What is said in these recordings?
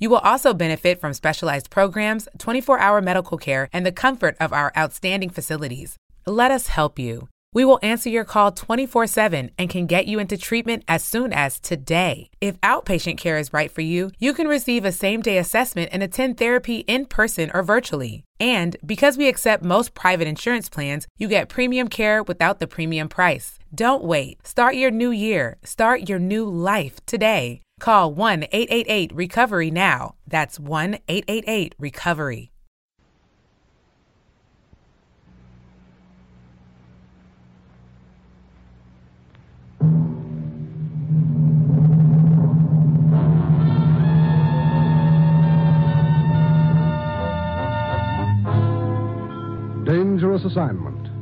You will also benefit from specialized programs, 24 hour medical care, and the comfort of our outstanding facilities. Let us help you. We will answer your call 24 7 and can get you into treatment as soon as today. If outpatient care is right for you, you can receive a same day assessment and attend therapy in person or virtually. And because we accept most private insurance plans, you get premium care without the premium price. Don't wait. Start your new year. Start your new life today. Call 1 888 Recovery now. That's 1 888 Recovery. Dangerous Assignment.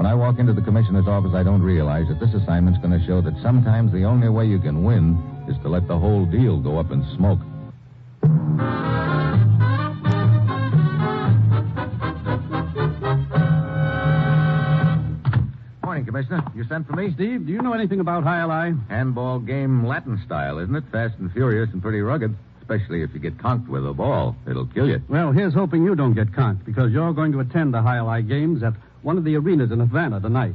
when I walk into the commissioner's office, I don't realize that this assignment's going to show that sometimes the only way you can win is to let the whole deal go up in smoke. Morning, Commissioner. You sent for me? Steve, do you know anything about jai alai? Handball game Latin style, isn't it? Fast and furious and pretty rugged. Especially if you get conked with a ball. It'll kill you. Well, here's hoping you don't get conked because you're going to attend the jai alai games at one of the arenas in Havana tonight.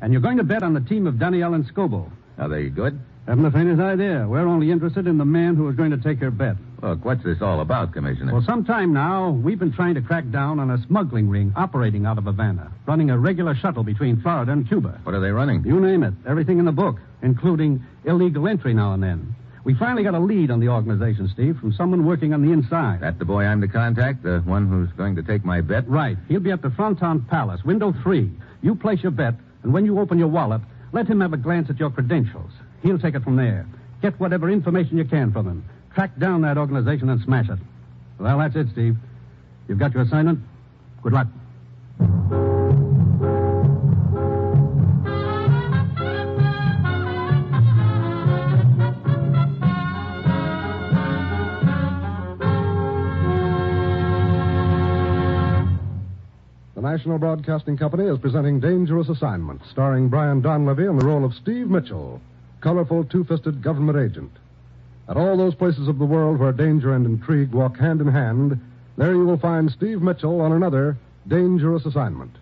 And you're going to bet on the team of Danielle and Scobo. Are they good? Haven't the faintest idea. We're only interested in the man who is going to take your bet. Look, what's this all about, Commissioner? Well, some time now, we've been trying to crack down on a smuggling ring operating out of Havana, running a regular shuttle between Florida and Cuba. What are they running? You name it. Everything in the book, including illegal entry now and then. We finally got a lead on the organization, Steve, from someone working on the inside. That the boy I'm to contact? The one who's going to take my bet? Right. He'll be at the Fronton Palace, window three. You place your bet, and when you open your wallet, let him have a glance at your credentials. He'll take it from there. Get whatever information you can from him. Track down that organization and smash it. Well, that's it, Steve. You've got your assignment. Good luck. National Broadcasting Company is presenting Dangerous Assignment, starring Brian Donlevy in the role of Steve Mitchell, colorful two fisted government agent. At all those places of the world where danger and intrigue walk hand in hand, there you will find Steve Mitchell on another dangerous assignment.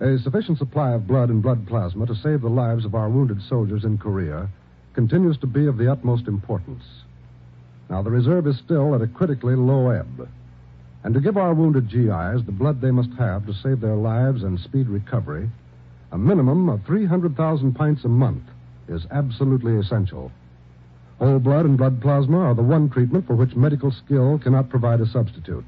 A sufficient supply of blood and blood plasma to save the lives of our wounded soldiers in Korea continues to be of the utmost importance. Now, the reserve is still at a critically low ebb. And to give our wounded GIs the blood they must have to save their lives and speed recovery, a minimum of 300,000 pints a month is absolutely essential. Whole blood and blood plasma are the one treatment for which medical skill cannot provide a substitute.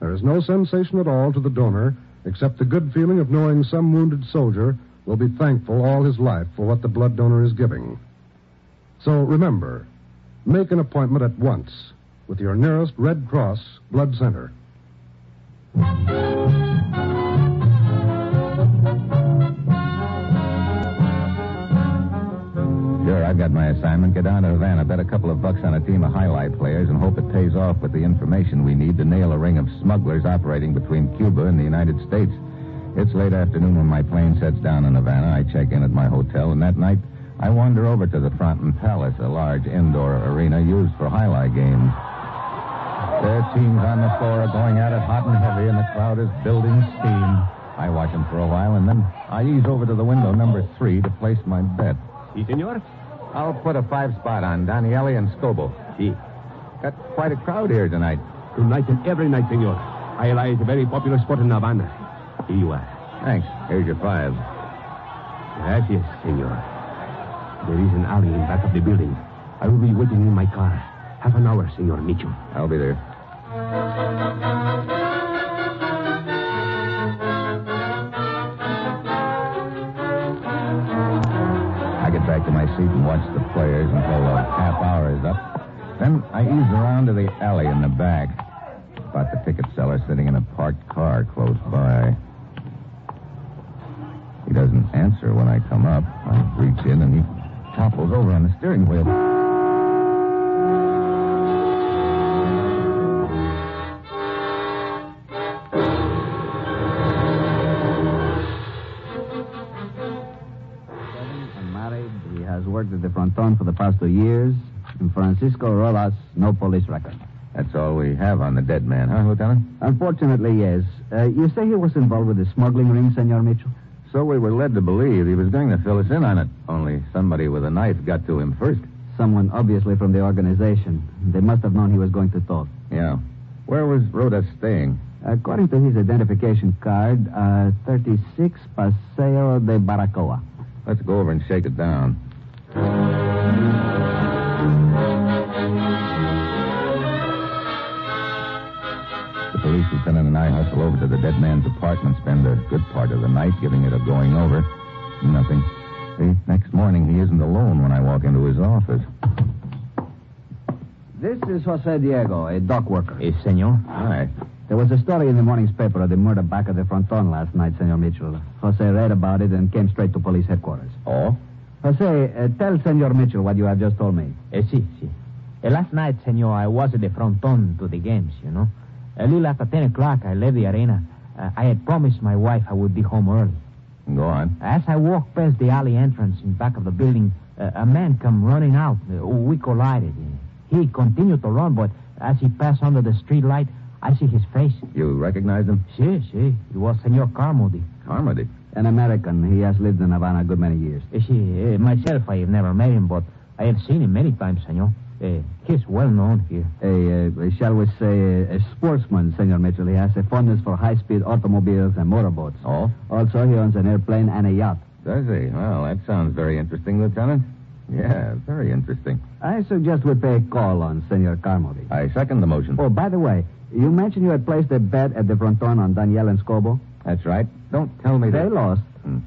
There is no sensation at all to the donor except the good feeling of knowing some wounded soldier will be thankful all his life for what the blood donor is giving. So remember, make an appointment at once with your nearest Red Cross blood center. Sure, I've got my assignment. Get down to Havana, bet a couple of bucks on a team of jai alai players, and hope it pays off with the information we need to nail a ring of smugglers operating between Cuba and the United States. It's late afternoon when my plane sets down in Havana. I check in at my hotel, and that night I wander over to the Fronton Palace, a large indoor arena used for jai alai games. Their teams on the floor are going at it hot and heavy, and the crowd is building steam. I watch them for a while, and then I ease over to the window number three to place my bet. Si, senor. I'll put a five spot on Daniele and Scobo. Si. Got quite a crowd here tonight. Tonight and every night, senor. Ayala is a very popular spot in Havana. Here you are. Thanks. Here's your five. Gracias, senor. There is an alley in back of the building. I will be waiting in my car. Half an hour, Senor Mitchell. I'll be there. I get back to my seat and watch the players until the half hour is up. Then I ease around to the alley in the back. Spot the ticket seller sitting in a parked car close by. He doesn't answer when I come up. I reach in and he topples over on the steering wheel. The fronton for the past two years. In Francisco Rodas, no police record. That's all we have on the dead man, huh, Lieutenant? Unfortunately, yes. Uh, you say he was involved with the smuggling ring, Senor Mitchell? So we were led to believe he was going to fill us in on it. Only somebody with a knife got to him first. Someone obviously from the organization. They must have known he was going to talk. Yeah. Where was Rhoda staying? According to his identification card, uh, 36 Paseo de Baracoa. Let's go over and shake it down. The police lieutenant and I hustle over to the dead man's apartment, spend a good part of the night giving it a going over. Nothing. The next morning, he isn't alone when I walk into his office. This is Jose Diego, a dock worker. Eh, senor? Hi. There was a story in the morning's paper of the murder back at the fronton last night, Senor Mitchell. Jose read about it and came straight to police headquarters. Oh? Jose, uh, tell Senor Mitchell what you have just told me. Eh, si, si. Eh, last night, senor, I was at the fronton to the games, you know. A little after 10 o'clock, I left the arena. Uh, I had promised my wife I would be home early. Go on. As I walked past the alley entrance in back of the building, uh, a man come running out. Uh, we collided. He continued to run, but as he passed under the street light, I see his face. You recognize him? Si, si. It was Senor Carmody. Carmody. An American. He has lived in Havana a good many years. Eh, si, eh, myself, I have never met him, but I have seen him many times, senor. Uh, he's well known here. A, uh, shall we say, a, sportsman, Senor Mitchell. He has a fondness for high-speed automobiles and motorboats. Oh? Also, he owns an airplane and a yacht. Does he? Well, that sounds very interesting, Lieutenant. Yeah, very interesting. I suggest we pay a call on Senor Carmody. I second the motion. Oh, by the way, you mentioned you had placed a bet at the fronton on Danielle and Scobo. That's right. Don't tell me They that. lost. Hmm.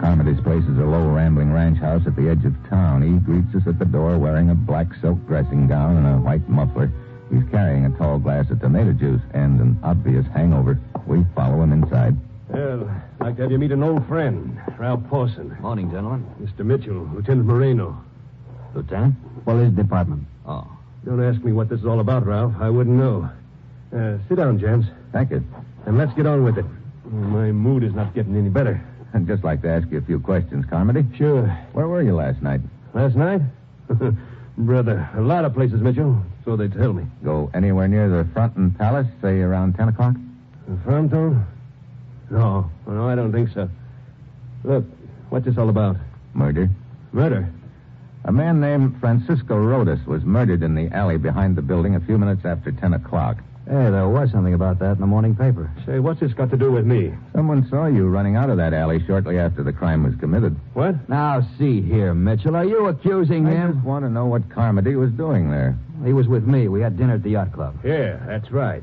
Carmody's place is a low, rambling ranch house at the edge of town. He greets us at the door wearing a black silk dressing gown and a white muffler. He's carrying a tall glass of tomato juice and an obvious hangover. We follow him inside. Well, I'd like to have you meet an old friend, Ralph Pawson. Morning, gentlemen. Mr. Mitchell, Lieutenant Moreno. Lieutenant? Police Department. Oh. Don't ask me what this is all about, Ralph. I wouldn't know. Uh, sit down, James, Thank you. and let's get on with it. My mood is not getting any better. I'd just like to ask you a few questions, Carmody. Sure. Where were you last night? Last night? Brother, a lot of places, Mitchell. So they tell me. Go anywhere near the Fronton Palace, say around 10 o'clock? The Fronton? No, no, I don't think so. Look, what's this all about? Murder. Murder? A man named Francisco Rodas was murdered in the alley behind the building a few minutes after 10 o'clock. Hey, there was something about that in the morning paper. Say, what's this got to do with me? Someone saw you running out of that alley shortly after the crime was committed. What? Now, see here, Mitchell. Are you accusing I him? I just want to know what Carmody was doing there. He was with me. We had dinner at the yacht club. Yeah, that's right.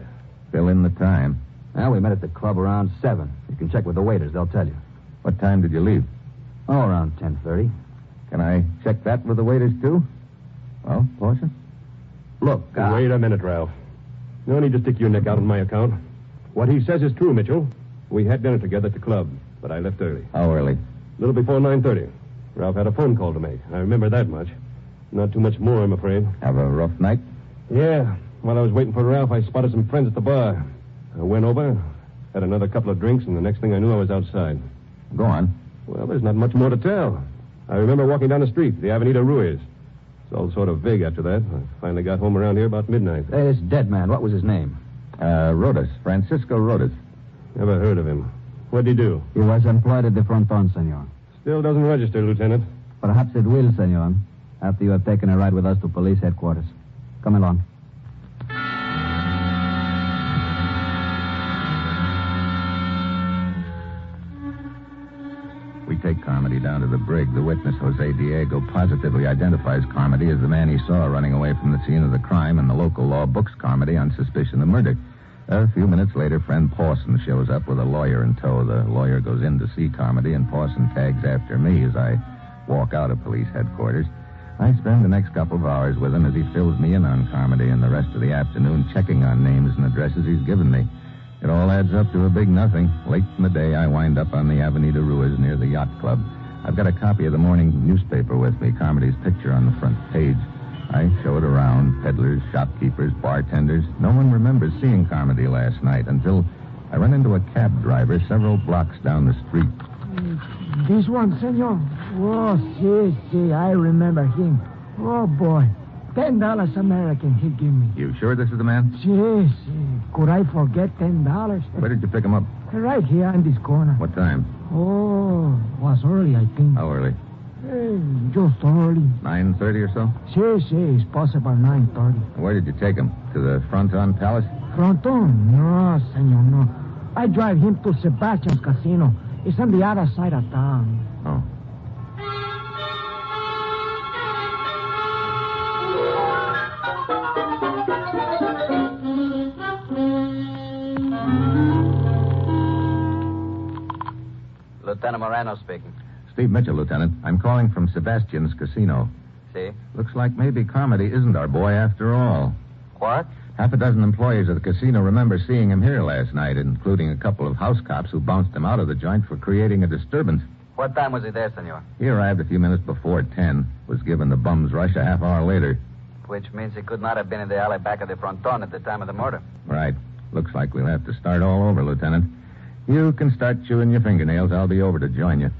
Fill in the time. Well, we met at the club around 7. You can check with the waiters. They'll tell you. What time did you leave? Oh, around 10.30. Can I check that with the waiters, too? Well, Pawson? Look, uh, Wait a minute, Ralph. No need to stick your neck out on my account. What he says is true, Mitchell. We had dinner together at the club, but I left early. How early? A little before 9.30. Ralph had a phone call to make. I remember that much. Not too much more, I'm afraid. Have a rough night? Yeah. While I was waiting for Ralph, I spotted some friends at the bar. I went over, had another couple of drinks, and the next thing I knew, I was outside. Go on. Well, there's not much more to tell. I remember walking down the street, the Avenida Ruiz. It's all sort of vague after that. I finally got home around here about midnight. Hey, this dead man, what was his name? Uh, Rodas. Francisco Rodas. Never heard of him. What'd he do? He was employed at the fronton, senor. Still doesn't register, Lieutenant. Perhaps it will, senor, after you have taken a ride with us to police headquarters. Come along. Take Carmody down to the brig, the witness, Jose Diego, positively identifies Carmody as the man he saw running away from the scene of the crime, and the local law books Carmody on suspicion of murder. A few minutes later, friend Pawson shows up with a lawyer in tow. The lawyer goes in to see Carmody, and Pawson tags after me as I walk out of police headquarters. I spend the next couple of hours with him as he fills me in on Carmody and the rest of the afternoon checking on names and addresses he's given me. It all adds up to a big nothing. Late in the day, I wind up on the Avenida Ruiz near the yacht club. I've got a copy of the morning newspaper with me, Carmody's picture on the front page. I show it around. Peddlers, shopkeepers, bartenders. No one remembers seeing Carmody last night until I run into a cab driver several blocks down the street. This one, senor. Oh, si, si, I remember him. Oh, boy. Ten dollars American he give me. You sure this is the man? Si. Could I forget ten dollars? Where did you pick him up? Right here in this corner. What time? Oh, was early, I think. How early? Eh, just early. 9.30 or so? Si, si, it's possible 9.30. Where did you take him? To the Fronton Palace? Fronton? No, senor, no. I drive him to Sebastian's casino. It's on the other side of town. Oh. Lieutenant Moreno speaking. Steve Mitchell, Lieutenant. I'm calling from Sebastian's casino. See? Looks like maybe Carmody isn't our boy after all. What? Half a dozen employees of the casino remember seeing him here last night, including a couple of house cops who bounced him out of the joint for creating a disturbance. What time was he there, senor? He arrived a few minutes before 10, was given the bum's rush a half hour later. Which means he could not have been in the alley back of the fronton at the time of the murder. Right. Looks like we'll have to start all over, Lieutenant. You can start chewing your fingernails. I'll be over to join you.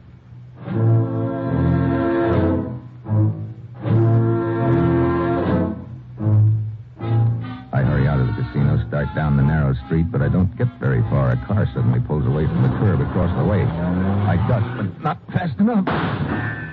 I hurry out of the casino, start down the narrow street, but I don't get very far. A car suddenly pulls away from the curb across the way. I duck, but not fast enough.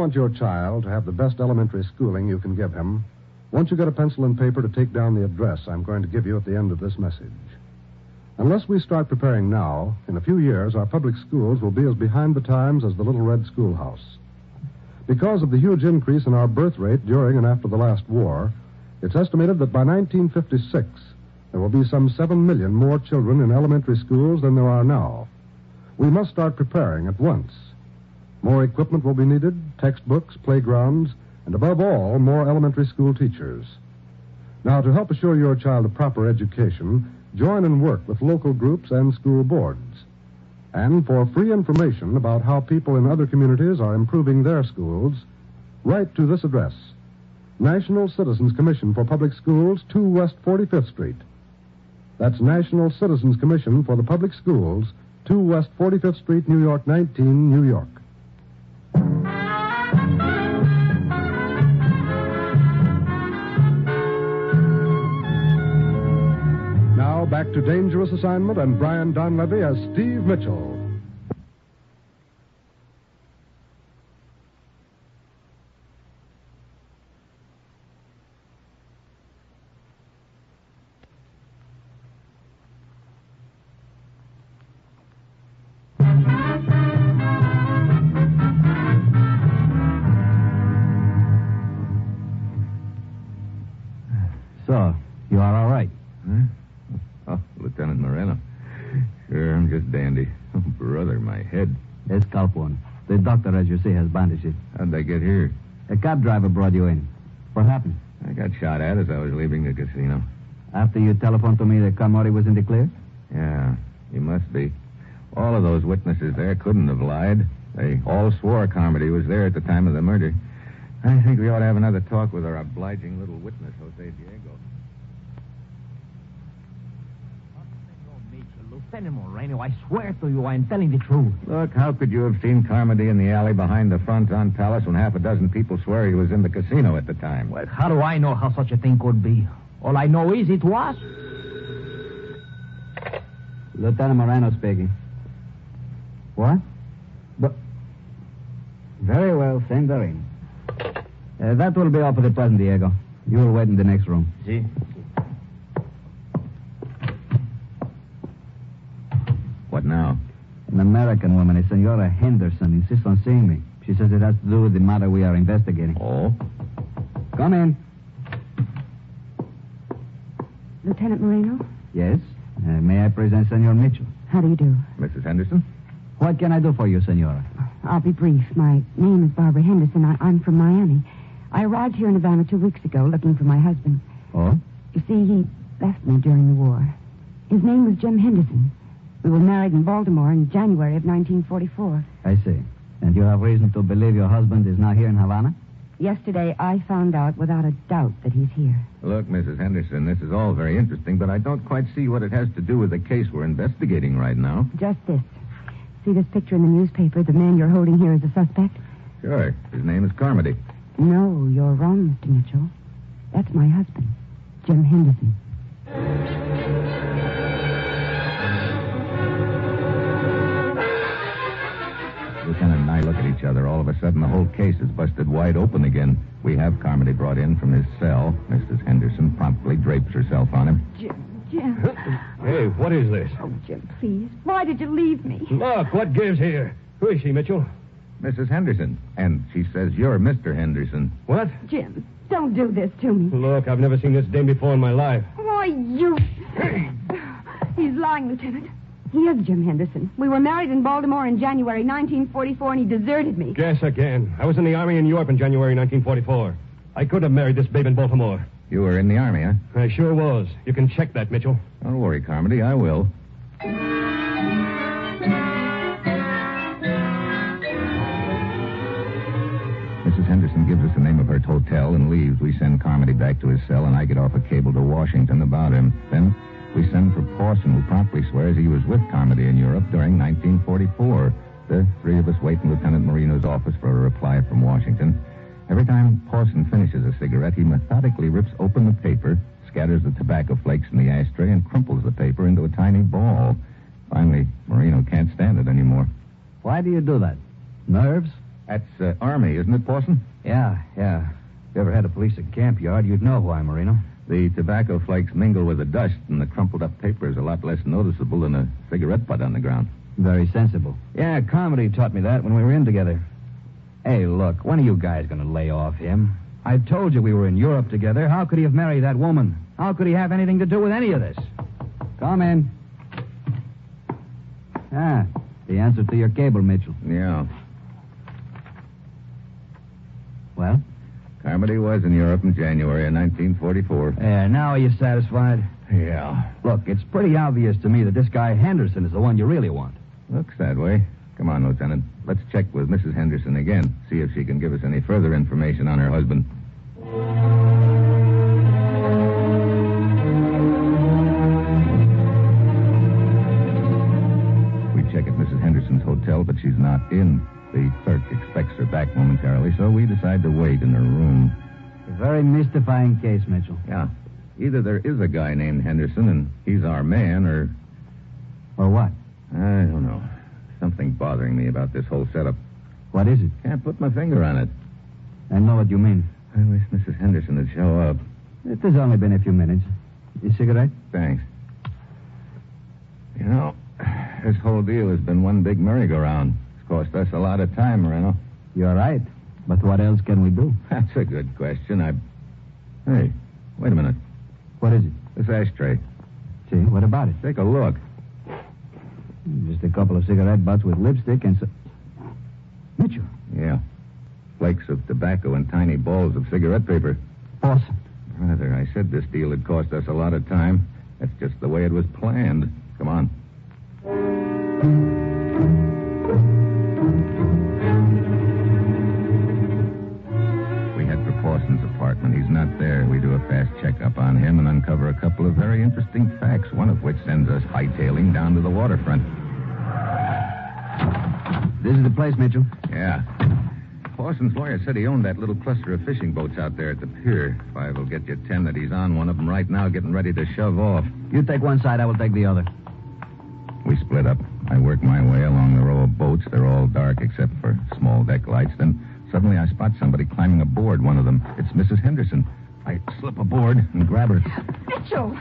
Want your child to have the best elementary schooling you can give him, won't you get a pencil and paper to take down the address I'm going to give you at the end of this message? Unless we start preparing now, in a few years, our public schools will be as behind the times as the Little Red Schoolhouse. Because of the huge increase in our birth rate during and after the last war, it's estimated that by 1956, there will be some 7 million more children in elementary schools than there are now. We must start preparing at once. More equipment will be needed, textbooks, playgrounds, and above all, more elementary school teachers. Now, to help assure your child a proper education, join and work with local groups and school boards. And for free information about how people in other communities are improving their schools, write to this address National Citizens Commission for Public Schools, 2 West 45th Street. That's National Citizens Commission for the Public Schools, 2 West 45th Street, New York, 19, New York. Back to Dangerous Assignment and Brian Donlevy as Steve Mitchell. A cab driver brought you in. What happened? I got shot at as I was leaving the casino. After you telephoned to me that Carmody was in the clear? Yeah, he must be. All of those witnesses there couldn't have lied. They all swore Carmody was there at the time of the murder. I think we ought to have another talk with our obliging little witness, Jose Diego. Lieutenant Moreno, I swear to you, I am telling the truth. Look, how could you have seen Carmody in the alley behind the Fronton Palace when half a dozen people swear he was in the casino at the time? Well, how do I know how such a thing could be? All I know is it was. Lieutenant Moreno speaking. What? But Very well, send her in. Uh, that will be all for the present, Diego. You will wait in the next room. See? What now? An American woman, a Senora Henderson, insists on seeing me. She says it has to do with the matter we are investigating. Oh? Come in. Lieutenant Moreno, Yes? Uh, may I present Senor Mitchell? how do you do? Mrs. Henderson? What can I do for you, Senora? I'll be brief. My name is Barbara Henderson. I, I'm from Miami. I arrived here in Havana two weeks ago looking for my husband. Oh? You see, he left me during the war. His name was Jim Henderson. We were married in Baltimore in January of 1944. I see. And you have reason to believe your husband is not here in Havana? Yesterday, I found out without a doubt that he's here. Look, Mrs. Henderson, this is all very interesting, but I don't quite see what it has to do with the case we're investigating right now. Just this. See this picture in the newspaper? The man you're holding here is a suspect? Sure. His name is Carmody. No, you're wrong, Mr. Mitchell. That's my husband, Jim Henderson. Each other. All of a sudden, the whole case is busted wide open again. We have Carmody brought in from his cell. Mrs. Henderson promptly drapes herself on him. Jim, Jim. Hey, what is this? Oh, Jim, please. Why did you leave me? Look, what gives here? Who is she, Mitchell? Mrs. Henderson. And she says you're Mr. Henderson. What? Jim, don't do this to me. Look, I've never seen this dame before in my life. Why, you. He's lying, Lieutenant. He is Jim Henderson. We were married in Baltimore in January 1944, and he deserted me. Guess again. I was in the Army in Europe in January 1944. I could have married this babe in Baltimore. You were in the Army, huh? I sure was. You can check that, Mitchell. Don't worry, Carmody. I will. Mrs. Henderson gives us the name of her hotel and leaves. We send Carmody back to his cell, and I get off a cable to Washington about him. Then we send for Pawson, who promptly swears he was with Carmody in Europe during 1944. The three of us wait in Lieutenant Marino's office for a reply from Washington. Every time Pawson finishes a cigarette, he methodically rips open the paper, scatters the tobacco flakes in the ashtray, and crumples the paper into a tiny ball. Finally, Marino can't stand it anymore. Why do you do that? Nerves? That's uh, Army, isn't it, Pawson? Yeah, yeah. If you ever had a police at camp yard, you'd know why, Marino. The tobacco flakes mingle with the dust, and the crumpled up paper is a lot less noticeable than a cigarette butt on the ground. Very sensible. Yeah, Carmody taught me that when we were in together. Hey, look, when are you guys going to lay off him? I told you we were in Europe together. How could he have married that woman? How could he have anything to do with any of this? Come in. Ah, the answer to your cable, Mitchell. Yeah. Well? Carmody was in Europe in January of 1944. Yeah, now are you satisfied? Yeah. Look, it's pretty obvious to me that this guy Henderson is the one you really want. Looks that way. Come on, Lieutenant. Let's check with Mrs. Henderson again. See if she can give us any further information on her husband. We check at Mrs. Henderson's hotel, but she's not in. The clerk expects her back momentarily, so we decide to wait in her room. A very mystifying case, Mitchell. Yeah. Either there is a guy named Henderson and he's our man, or Or what? I don't know. Something bothering me about this whole setup. What is it? Can't put my finger on it. I know what you mean. I wish Mrs. Henderson would show up. It has only been a few minutes. You cigarette? Thanks. You know, this whole deal has been one big merry-go-round. Cost us a lot of time, Moreno. You're right. But what else can we do? That's a good question. I. Hey, wait a minute. What is it? This ashtray. See, what about it? Take a look. Just a couple of cigarette butts with lipstick and so. Mitchell. Yeah. Flakes of tobacco and tiny balls of cigarette paper. Pawson. Rather, I said this deal had cost us a lot of time. That's just the way it was planned. Come on. Apartment. He's not there. We do a fast checkup on him and uncover a couple of very interesting facts, one of which sends us hightailing down to the waterfront. This is the place, Mitchell. Yeah. Pawson's lawyer said he owned that little cluster of fishing boats out there at the pier. Five will get you ten that he's on one of them right now, getting ready to shove off. You take one side, I will take the other. We split up. I work my way along the row of boats. They're all dark except for small deck lights. Then suddenly I spot somebody climbing aboard one of them. It's Mrs. Henderson. I slip aboard and grab her. Mitchell!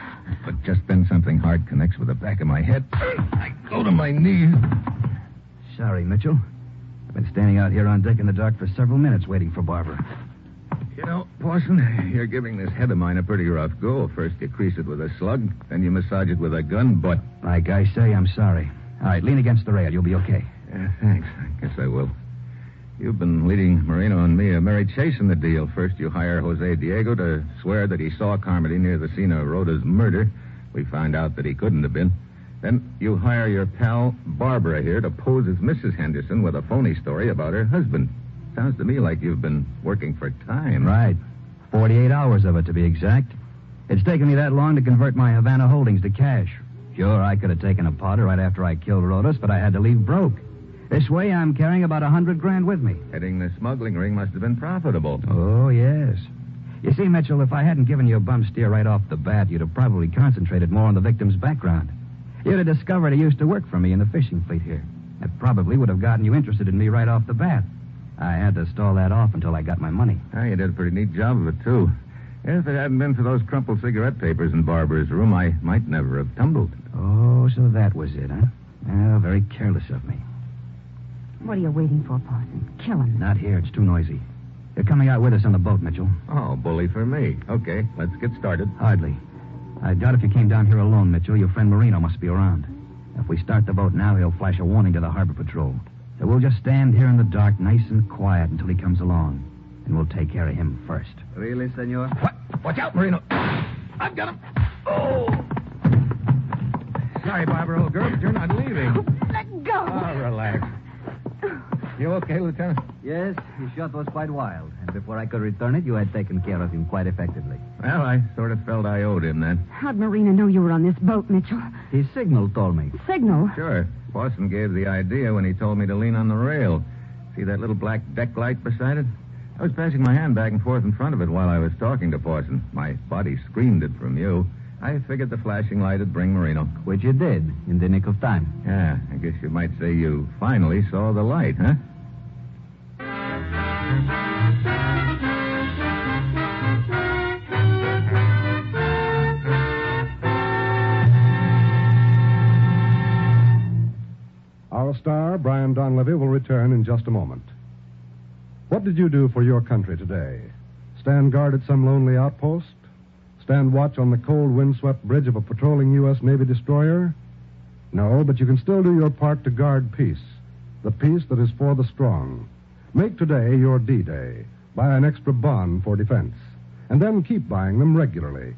But just then something hard connects with the back of my head. I go to my knees. Sorry, Mitchell. I've been standing out here on deck in the dark for several minutes waiting for Barbara. You know, Pawson, you're giving this head of mine a pretty rough go. First you crease it with a slug, then you massage it with a gun butt. Like I say, I'm sorry. All right, lean against the rail. You'll be okay. Yeah, thanks. I guess I will. You've been leading Marino and me a merry chase in the deal. First, you hire Jose Diego to swear that he saw Carmody near the scene of Rhoda's murder. We find out that he couldn't have been. Then you hire your pal Barbara here to pose as Mrs. Henderson with a phony story about her husband. Sounds to me like you've been working for time. Right. 48 hours of it, to be exact. It's taken me that long to convert my Havana holdings to cash. Sure, I could have taken a potter right after I killed Rodas, but I had to leave broke. This way, I'm carrying about a hundred grand with me. Heading the smuggling ring must have been profitable. Oh, yes. You see, Mitchell, if I hadn't given you a bum steer right off the bat, you'd have probably concentrated more on the victim's background. You'd have discovered he used to work for me in the fishing fleet here. That probably would have gotten you interested in me right off the bat. I had to stall that off until I got my money. Ah, you did a pretty neat job of it, too. If it hadn't been for those crumpled cigarette papers in Barbara's room, I might never have tumbled. Oh, so that was it, huh? Well, very careless of me. What are you waiting for, Pawson? Kill him. Not here. It's too noisy. You're coming out with us on the boat, Mitchell. Oh, bully for me. Okay, let's get started. Hardly. I doubt if you came down here alone, Mitchell. Your friend Marino must be around. If we start the boat now, he'll flash a warning to the harbor patrol. So we'll just stand here in the dark, nice and quiet, until he comes along. And we'll take care of him first. Really, senor? What? Watch out, Marino. I've got him. Oh! Sorry, Barbara, old girl, but you're not leaving. Let go. Oh, relax. You okay, Lieutenant? Yes, his shot was quite wild, and before I could return it, you had taken care of him quite effectively. Well, I sort of felt I owed him that. How'd Marina know you were on this boat, Mitchell? His signal told me. Signal? Sure. Pawson gave the idea when he told me to lean on the rail. See that little black deck light beside it? I was passing my hand back and forth in front of it while I was talking to Pawson. My body screamed it from you. I figured the flashing light would bring Marino. Which you did, in the nick of time. Yeah, I guess you might say you finally saw the light, huh? Star, Brian Donlevy, will return in just a moment. What did you do for your country today? Stand guard at some lonely outpost? Stand watch on the cold, windswept bridge of a patrolling U.S. Navy destroyer? No, but you can still do your part to guard peace, the peace that is for the strong. Make today your D Day. Buy an extra bond for defense. And then keep buying them regularly.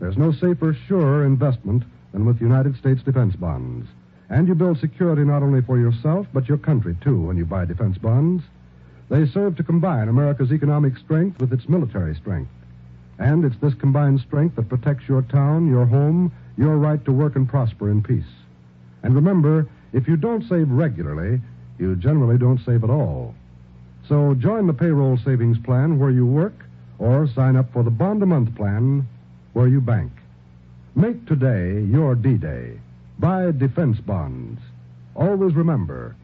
There's no safer, surer investment than with United States defense bonds. And you build security not only for yourself, but your country, too, when you buy defense bonds. They serve to combine America's economic strength with its military strength. And it's this combined strength that protects your town, your home, your right to work and prosper in peace. And remember, if you don't save regularly, you generally don't save at all. So join the payroll savings plan where you work, or sign up for the bond a month plan where you bank. Make today your D Day. Buy defense bonds. Always remember,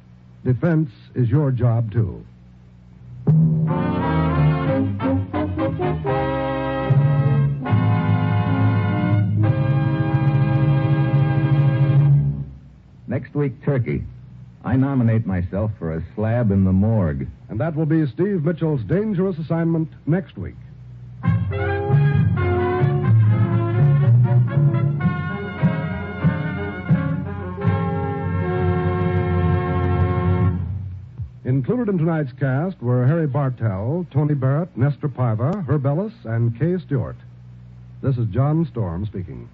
defense is your job, too. Next week, Turkey. I nominate myself for a slab in the morgue. And that will be Steve Mitchell's dangerous assignment next week. Included in tonight's cast were Harry Bartell, Tony Barrett, Nestor Paiva, Herb Ellis, and Kay Stewart. This is John Storm speaking.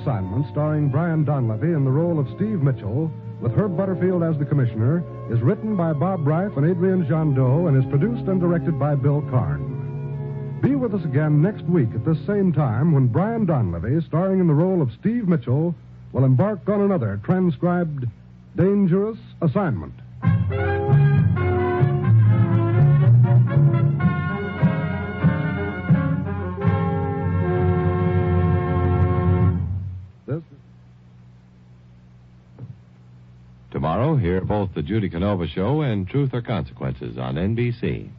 Assignment, starring Brian Donlevy in the role of Steve Mitchell, with Herb Butterfield as the commissioner, is written by Bob Ryf and Adrian Gendot and is produced and directed by Bill Karn. Be with us again next week at this same time when Brian Donlevy, starring in the role of Steve Mitchell, will embark on another transcribed dangerous assignment. Hear both the Judy Canova Show and Truth or Consequences on NBC.